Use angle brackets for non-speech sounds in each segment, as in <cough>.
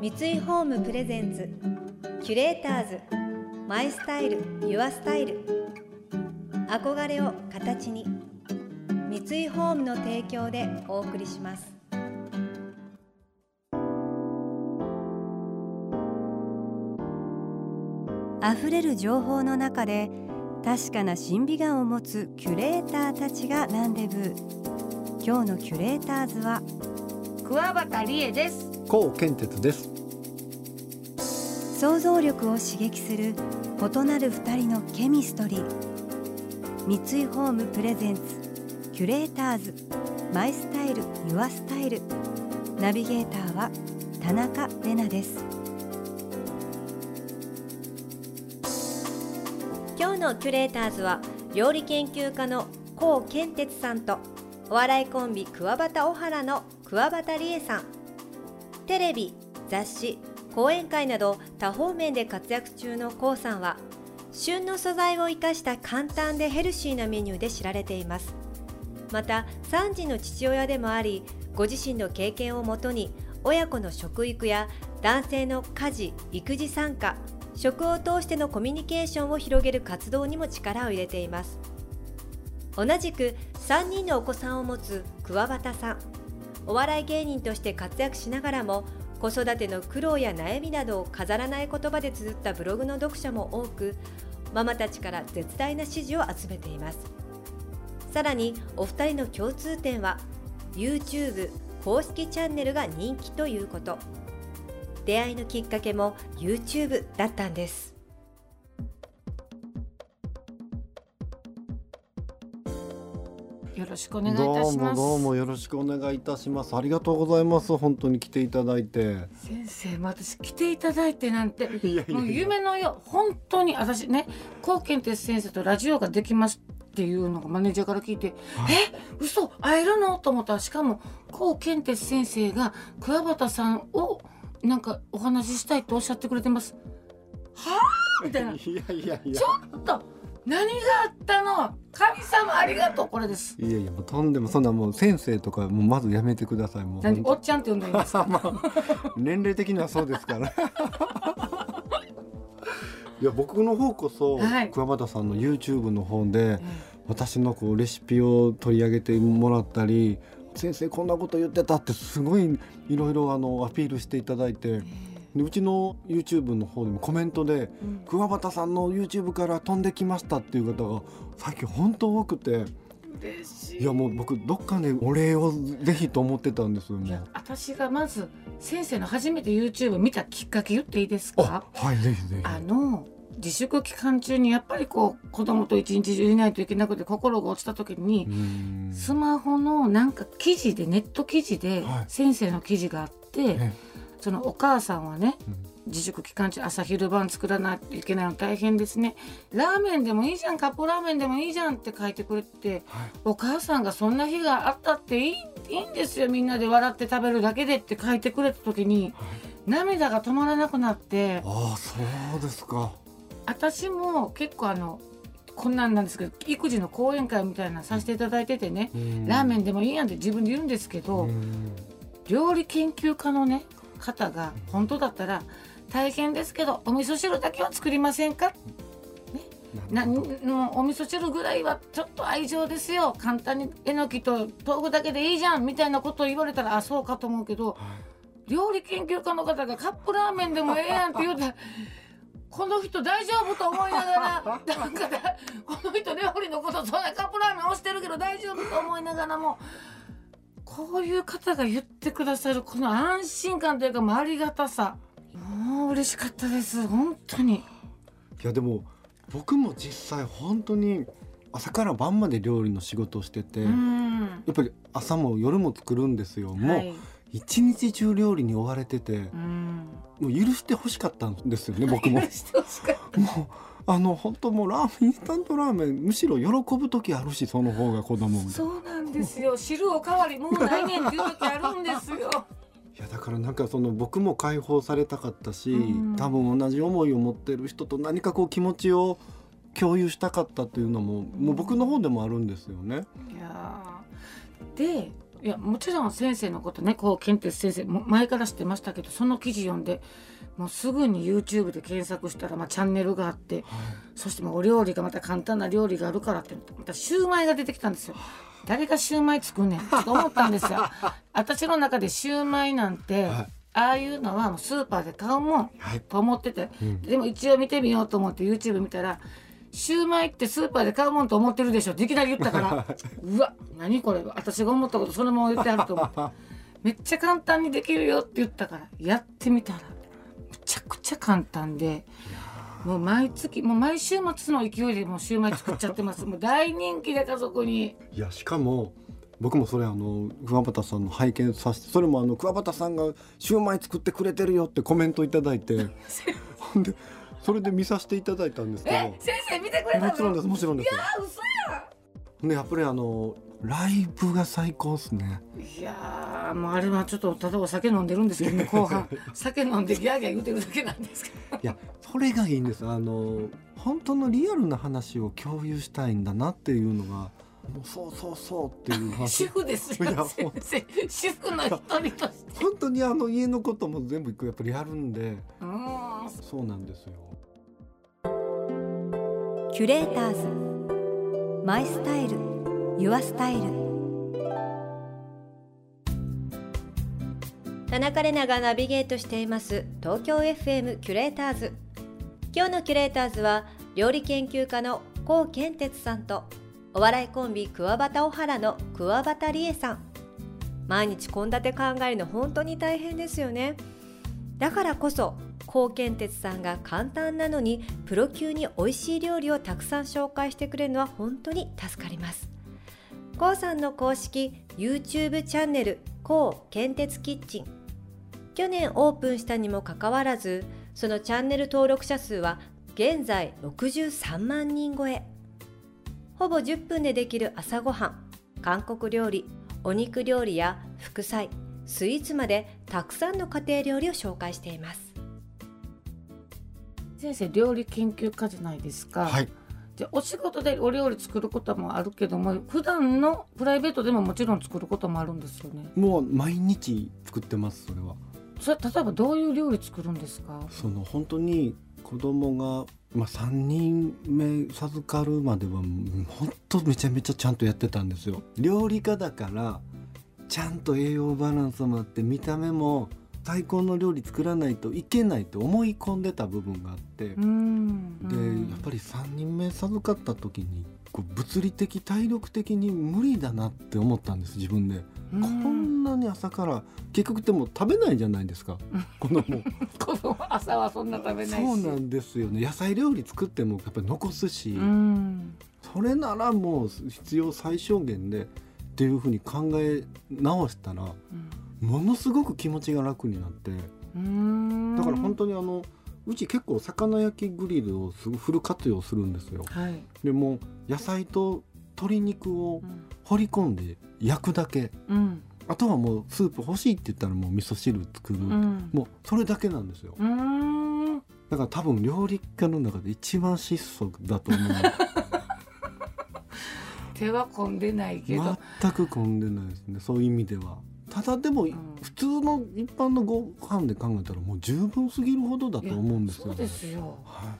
三井ホームプレゼンツキュレーターズマイスタイルユアスタイル。憧れを形に三井ホームの提供でお送りします。溢れる情報の中で確かな審美眼を持つキュレーターたちがランデブー今日のキュレーターズは桑畑理恵です。高健哲です。想像力を刺激する異なる二人のケミストリー。三井ホームプレゼンツキュレーターズマイスタイルユアスタイルナビゲーターは田中れなです。今日のキュレーターズは料理研究家の高健哲さんとお笑いコンビ桑畑小原の桑畑理恵さん。テレビ雑誌講演会など多方面で活躍中の k o さんは旬の素材を生かした簡単でヘルシーなメニューで知られています。また3児の父親でもありご自身の経験をもとに親子の食育や男性の家事育児参加食を通してのコミュニケーションを広げる活動にも力を入れています。同じく3人のお子さんを持つ桑畑さん。お笑い芸人として活躍しながらも子育ての苦労や悩みなどを飾らない言葉で綴ったブログの読者も多くママたちから絶大な支持を集めています。さらにお二人の共通点は YouTube 公式チャンネルが人気ということ。出会いのきっかけも YouTube だったんです。ろしくお願いいたします。どうもどうもよろしくお願いいたします。ありがとうございます。本当に来ていただいて。先生私来ていただいてなんて <laughs> いやいやもう夢のよ本当に私ね高健哲先生とラジオができますっていうのがマネージャーから聞いて「え嘘会えるの?」と思ったらしかも高健哲先生が桑畑さんをなんかお話ししたいとおっしゃってくれてます。はあみたいな。<laughs> いやいやいや。ちょっと何があったの？神様ありがとう。これです。いやいやもうとんでもそんなもう先生とかもうまずやめてください。もう何？おっちゃんって呼んでいいんですか？<laughs> まあ年齢的にはそうですから。<laughs> いや僕の方こそ、はい。桑畑さんの YouTube の方で私のこうレシピを取り上げてもらったり先生こんなこと言ってたってすごいいろいろあのアピールしていただいてでうちの YouTube の方でもコメントでうん「桑畑さんの YouTube から飛んできました」っていう方が最近本当多くて。嬉しい。いやもう僕どっかでお礼をぜひと思ってたんですよね。私がまず先生の初めて YouTube 見たきっかけ言っていいですか？あはいぜひぜひ。あの自粛期間中にやっぱりこう子供と一日中いないといけなくて心が落ちた時にスマホのなんか記事でネット記事ではい。先生の記事があって、えそのお母さんはねうん。自粛期間中朝昼晩作らないといけないの大変ですね。ラーメンでもいいじゃんカップラーメンでもいいじゃんって書いてくれてはい。お母さんがそんな日があったっていいいいんですよ。みんなで笑って食べるだけでって書いてくれた時に涙が止まらなくなってああそうですか。私も結構あのこんなんなんですけど育児の講演会みたいなのさせていただいててねラーメンンでもいいやんって自分で言うんですけど、料理研究家のね方が本当だったら大変ですけどお味噌汁だけは作りませんか？なもうお味噌汁ぐらいはちょっと愛情ですよ。簡単にえのきと豆腐だけでいいじゃんみたいなことを言われたらあそうかと思うけど料理研究家の方がカップラーメンでもええやんって言うたらこの人大丈夫と思いながらなんかだこの人料理のことそんなカップラーメン押してるけど大丈夫と思いながらもこういう方が言ってくださるこの安心感というかもうありがたさもう嬉しかったです本当に。いやでも僕も実際本当に朝から晩まで料理の仕事をしてて、うやんっぱり朝も夜も作るんですよ。もうはい一日中料理に追われてて、うんもう許して欲しかったんですよね僕も。<laughs> もうあの本当もうラーメンインスタントラーメンむしろ喜ぶ時あるしその方が子供も。そうなんですよ。<laughs> 汁おかわりもうないねんっていう時あるんですよ。いやだからなんかその僕も解放されたかったし、うん。多分同じ思いを持ってる人と何かこう気持ちを共有したかったというのももう僕の方でもあるんですよね。いやー。でいやもちろん先生のことねこう健哲先生も前から知ってましたけどその記事読んでもうすぐに YouTube で検索したら、まあ、チャンネルがあって、はい、そしてもお料理がまた簡単な料理があるからってまたシューマイが出てきたんですよ。誰がシューマイ作んねんと思ったんですよ。<laughs> 私の中でシューマイなんて、はい、ああいうのはもうスーパーで買うもん、はい、と思ってて、うん、でも一応見てみようと思って YouTube 見たらシューマイってスーパーで買うもんと思ってるでしょ。っていきなり言ったから。うわ何これ。私が思ったことそのまま言ってあると思ってめっちゃ簡単にできるよって言ったから。やってみたらめちゃくちゃ簡単で。もう毎月もう毎週末の勢いでもうシューマイ作っちゃってます。<laughs> もう大人気で家族に。いやしかも僕もそれあの桑畑さんの拝見させてそれもあの桑畑さんがシューマイ作ってくれてるよってコメントいただいて <laughs> ほんでそれで見させていただいたんですけど。先生見てくれたもちろんですもちろんです。いや嘘やねやっぱりあのライブが最高ですね。いやもうあれはちょっとただお酒飲んでるんですけどね後半。<laughs> 酒飲んでギャーギャー言うてるだけなんですけど。いやそれがいいんです。あの本当のリアルな話を共有したいんだなっていうのがもうそうそうそうっていう主婦ですよ先生。主婦の一人として。本当にあの家のことも全部やっぱりやるんで。そうなんですよ。キュレーターズ。マイスタイルユアスタイル田中れながナビゲートしています。東京 FM キュレーターズ。今日のキュレーターズは料理研究家の高健哲さんとお笑いコンビ桑畑小原の桑畑理恵さん。毎日献立考えるの本当に大変ですよね。だからこそ高健哲さんが簡単なのにプロ級に美味しい料理をたくさん紹介してくれるのは本当に助かります。高さんの公式 YouTube チャンネル高健哲キッチン。去年オープンしたにもかかわらずそのチャンネル登録者数は現在63万人超え。ほぼ10分でできる朝ごはん韓国料理お肉料理や副菜スイーツまでたくさんの家庭料理を紹介しています。先生料理研究家じゃないですか、はい、でお仕事でお料理作ることもあるけども普段のプライベートでももちろん作ることもあるんですよね。もう毎日作ってますそれは。それ例えばどういう料理作るんですか？その本当に子供がまあ、3人目授かるまでは本当めちゃめちゃちゃんとやってたんですよ。料理家だからちゃんと栄養バランスもあって見た目も最高の料理作らないといけないと思い込んでた部分があってでやっぱり3人目授かった時にこう物理的体力的に無理だなって思ったんです自分で。こんなに朝から結局でも食べないじゃないですか。子供。<laughs> 子供朝はそんな食べないそうなんですよね。野菜料理作ってもやっぱり残すし。それならもう必要最小限でっていうふうに考え直したら、うん、ものすごく気持ちが楽になってだから本当にあのうち結構魚焼きグリルをすごフル活用するんですよ。はい、でも野菜と鶏肉を掘り込んで焼くだけ、うん、あとはもうスープ欲しいって言ったらもう味噌汁作る、うん、もうそれだけなんですよ。だから多分料理家の中で一番質素だと思う。<laughs> 手は込んでないけど。全く込んでないですね。そういう意味では。ただでも、普通の一般のご飯で考えたらもう十分すぎるほどだと思うんですよ、ね、そうですよ、は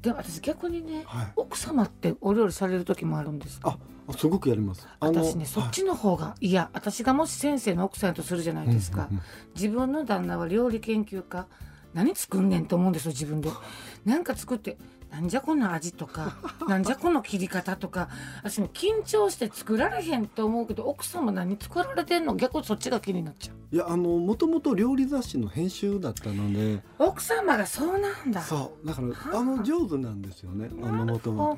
い、でも私逆にね、はい、奥様ってお料理される時もあるんですか？あすごくやります。私ねそっちの方が、はい、いや私がもし先生の奥さんとするじゃないですか、うんうんうん、自分の旦那は料理研究家何作んねんと思うんですよ自分で。なんか作ってなんじゃこの味とか <laughs> なんじゃこの切り方とか私も緊張して作られへんと思うけど奥様何作られてんの？逆にそっちが気になっちゃう。いやあのもともと料理雑誌の編集だったので奥様がそうなんだ。そう。だからあ。の上手なんですよね。あの元々。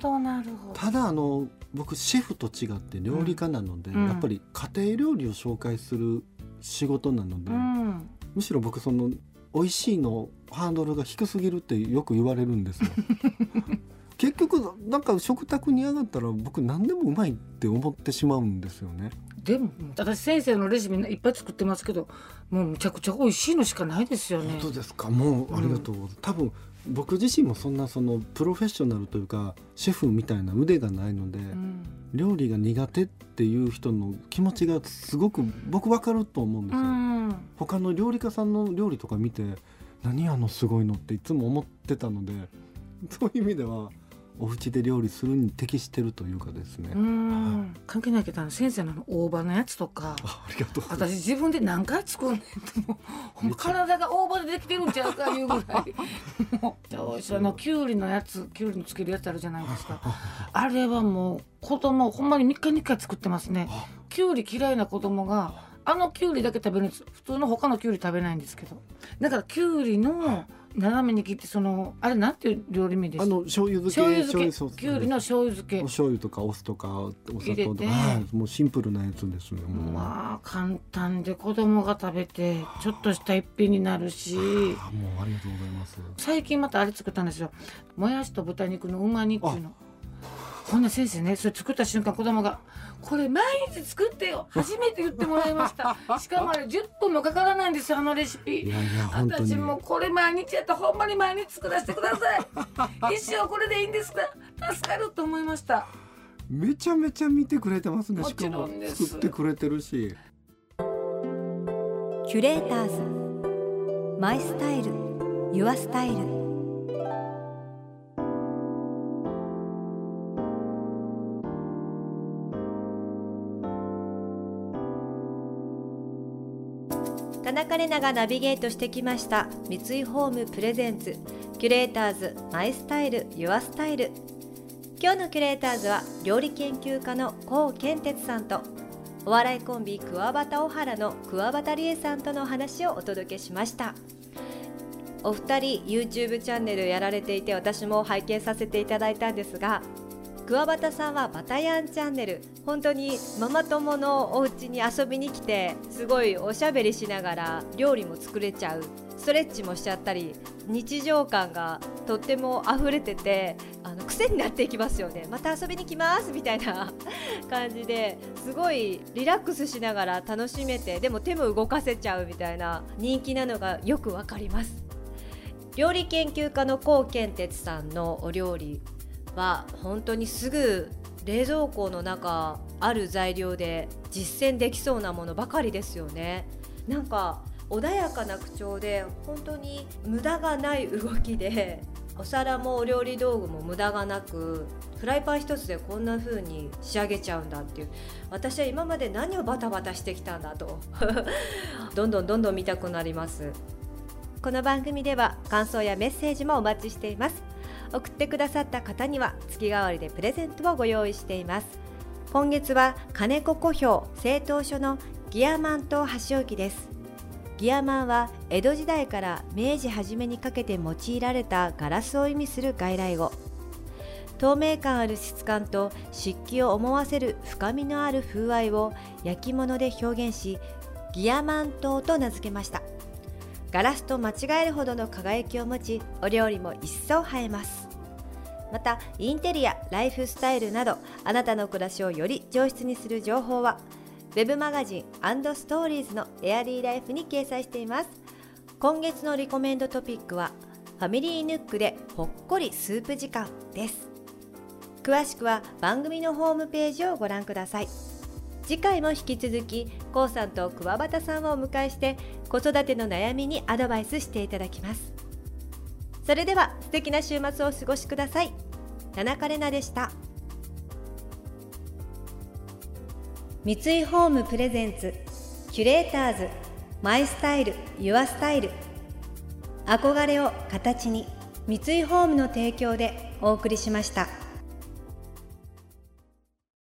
ただあの僕シェフと違って料理家なので、うん、やっぱり家庭料理を紹介する仕事なので、うん、むしろ僕その美味しいのハードルが低すぎるってよく言われるんですよ。<laughs> 結局なんか食卓に上がったら僕何でもうまいって思ってしまうんですよね。でも私先生のレシピいっぱい作ってますけどもうむちゃくちゃ美味しいのしかないですよね。本当ですか？もうありがとう、うん、多分僕自身もそんなそのプロフェッショナルというかシェフみたいな腕がないので、うん料理が苦手っていう人の気持ちがすごく僕分かると思うんですうよ。ん他の料理家さんの料理とか見て何あのすごいのっていつも思ってたのでそういう意味ではお家で料理するに適してるというかですね。うん。関係ないけど先生の大葉のやつとか。私自分で何回作んねんっても体が大葉でできてるんちゃうかいうぐらい。<laughs> もうおいしいあのきゅうりのやつきゅうりにつけるやつあるじゃないですか。あれはもう子供ほんまに3日に1回作ってますね。きゅうり嫌いな子供があ。のきゅうりだけ食べるんです。普通の他のきゅうり食べないんですけど。だからきゅうりの斜めに切ってそのあれなんていう料理名です？あの醤油漬け醤油漬けきゅうりの醤油漬け。お醤油とかお酢とかお砂糖とか、はい、もうシンプルなやつですね。もう。まあ簡単で子供が食べてちょっとした一品になるし。あもうありがとうございます。最近またあれ作ったんですよ。もやしと豚肉のうま煮っていうのほんな先生ねそれ作った瞬間子供が「これ毎日作ってよ初めて言ってもらいました」<laughs> しかもあれ10分もかからないんですよあのレシいピやいや本当に。私もこれ毎日やったらほんまに毎日作らせてください。<laughs> 一生これでいいんですか？助かると思いました。めちゃめちゃ見てくれてますね。もちしかもろんです。作ってくれてるし。キュレーターズ My Style。Your Style 田中れながナビゲートしてきました三井ホーム presentsキュレーターズマイスタイルユアスタイル。今日のキュレーターズは料理研究家の高健哲さんとお笑いコンビクワバタオハラの桑畑理恵さんとのお話をお届けしました。お二人 YouTube チャンネルやられていて私も拝見させていただいたんですが桑畑さんはバタヤンチャンネル。本当にママ友のお家に遊びに来てすごいおしゃべりしながら料理も作れちゃう。ストレッチもしちゃったり日常感がとっても溢れててあの癖になっていきますよね。また遊びに来ますみたいな感じですごいリラックスしながら楽しめてでも手も動かせちゃうみたいな人気なのがよくわかります。料理研究家の高健哲さんのお料理。は本当にすぐ冷蔵庫の中ある材料で実践できそうなものばかりですよね。なんか穏やかな口調で本当に無駄がない動きでお皿もお料理道具も無駄がなくフライパン一つでこんな風に仕上げちゃうんだっていう。私は今まで何をバタバタしてきたんだと。<laughs> どんどんどんどん見たくなります。この番組では感想やメッセージもお待ちしています。送ってくださった方には月替わりでプレゼントをご用意しています。今月は金子古表製陶所のギアマンと箸置きです。ギアマンは江戸時代から明治初めにかけて用いられたガラスを意味する外来語。透明感ある質感と湿気を思わせる深みのある風合いを焼き物で表現しギアマン灯と名付けました。ガラスと間違えるほどの輝きを持ちお料理も一層映えます。またインテリアライフスタイルなどあなたの暮らしをより上質にする情報は Web マガジンストーリーズのエアリーライフに掲載しています。今月のリコメンドトピックはファミリーヌックでほっこりスープ時間です。詳しくは番組のホームページをご覧ください。次回も引き続きこうさんと桑畑さんをお迎えして子育ての悩みにアドバイスしていただきます。それでは素敵な週末をお過ごしください。田中れなでした。三井ホームプレゼンツキュレーターズマイスタイルユアスタイル。憧れを形に三井ホームの提供でお送りしました。